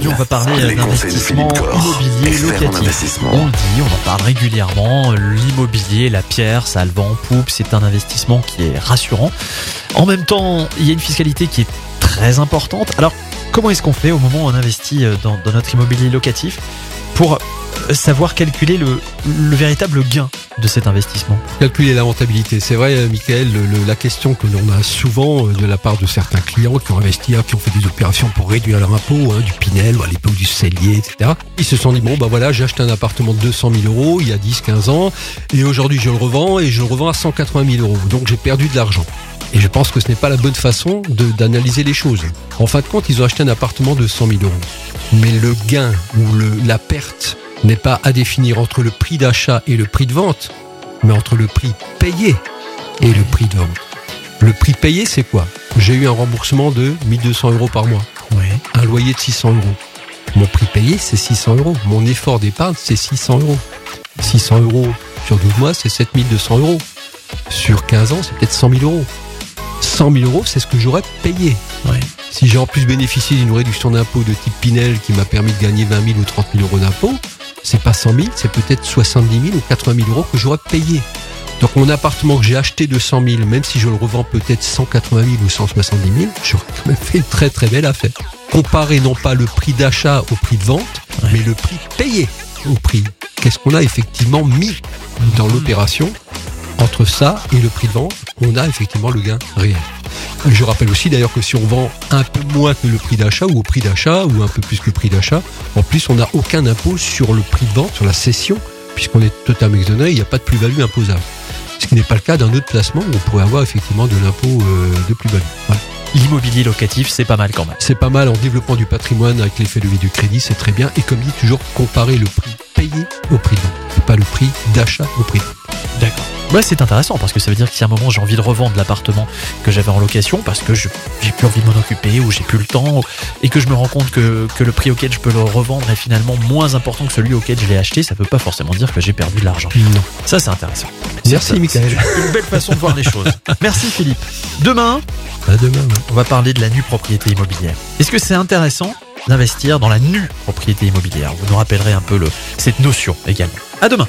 Aujourd'hui, on va parler d'investissement immobilier locatif. On le dit, on en parle régulièrement. L'immobilier, la pierre, ça a le vent en poupe. C'est un investissement qui est rassurant. En même temps, il y a une fiscalité qui est très importante. Alors, comment est-ce qu'on fait au moment où on investit euh, dans, dans notre immobilier locatif pour euh, savoir calculer le, le véritable gain de cet investissement Calculer la rentabilité. C'est vrai, euh, Michael, la question que l'on a souvent euh, de la part de certains clients qui ont investi, hein, qui ont fait des opérations pour réduire leur impôt, hein, du Pinel ou à l'époque du Cellier, etc. Ils se sont dit, bon, bah voilà, j'ai acheté un appartement de 200 000 euros il y a 10, 15 ans, et aujourd'hui je le revends, et je le revends à 180 000 euros. Donc j'ai perdu de l'argent. Et je pense que ce n'est pas la bonne façon d'analyser les choses. En fin de compte, ils ont acheté un appartement de 100 000 euros. Mais le gain ou la perte n'est pas à définir entre le prix d'achat et le prix de vente, mais entre le prix payé et le prix de vente. Le prix payé, c'est quoi? J'ai eu un remboursement de 1200 euros par mois, Oui. un loyer de 600 euros. Mon prix payé, c'est 600 euros. Mon effort d'épargne, c'est 600 euros. 600 euros sur 12 mois, c'est 7200 euros. Sur 15 ans, c'est peut-être 100 000 euros. 100 000 euros, c'est ce que j'aurais payé. Oui. Si j'ai en plus bénéficié d'une réduction d'impôt de type Pinel qui m'a permis de gagner 20 000 ou 30 000 euros d'impôt, c'est pas 100 000, c'est peut-être 70 000 ou 80 000 euros que j'aurais payé. Donc mon appartement que j'ai acheté de 100 000, même si je le revends peut-être 180 000 ou 170 000, j'aurais quand même fait une très très belle affaire. Comparer non pas le prix d'achat au prix de vente, Ouais. mais le prix payé au prix. Qu'est-ce qu'on a effectivement mis dans l'opération? Entre ça et le prix de vente On a effectivement le gain réel. Je rappelle aussi d'ailleurs que si on vend un peu moins que le prix d'achat ou au prix d'achat ou un peu plus que le prix d'achat, en plus on n'a aucun impôt sur le prix de vente, sur la cession, puisqu'on est totalement exonéré, il n'y a pas de plus-value imposable. Ce qui n'est pas le cas d'un autre placement où on pourrait avoir effectivement de l'impôt euh, de plus-value. L'immobilier locatif, c'est pas mal quand même. C'est pas mal en développement du patrimoine avec l'effet levier du crédit, c'est très bien. Et comme dit, toujours comparer le prix payé au prix de vente, et pas le prix d'achat au prix de vente. D'accord. Ouais, c'est intéressant parce que ça veut dire que si à un moment j'ai envie de revendre l'appartement que j'avais en location parce que je j'ai plus envie de m'en occuper ou j'ai plus le temps et que je me rends compte que, que le prix auquel je peux le revendre est finalement moins important que celui auquel je l'ai acheté, ça peut pas forcément dire que j'ai perdu de l'argent. Non. Ça, c'est intéressant. Merci, Michael. c'est Une belle façon de voir les choses. Merci Philippe. Demain, demain. ouais. on va parler de la nue propriété immobilière. Est-ce que c'est intéressant d'investir dans la nue propriété immobilière? Vous nous rappellerez un peu le, cette notion également. À demain.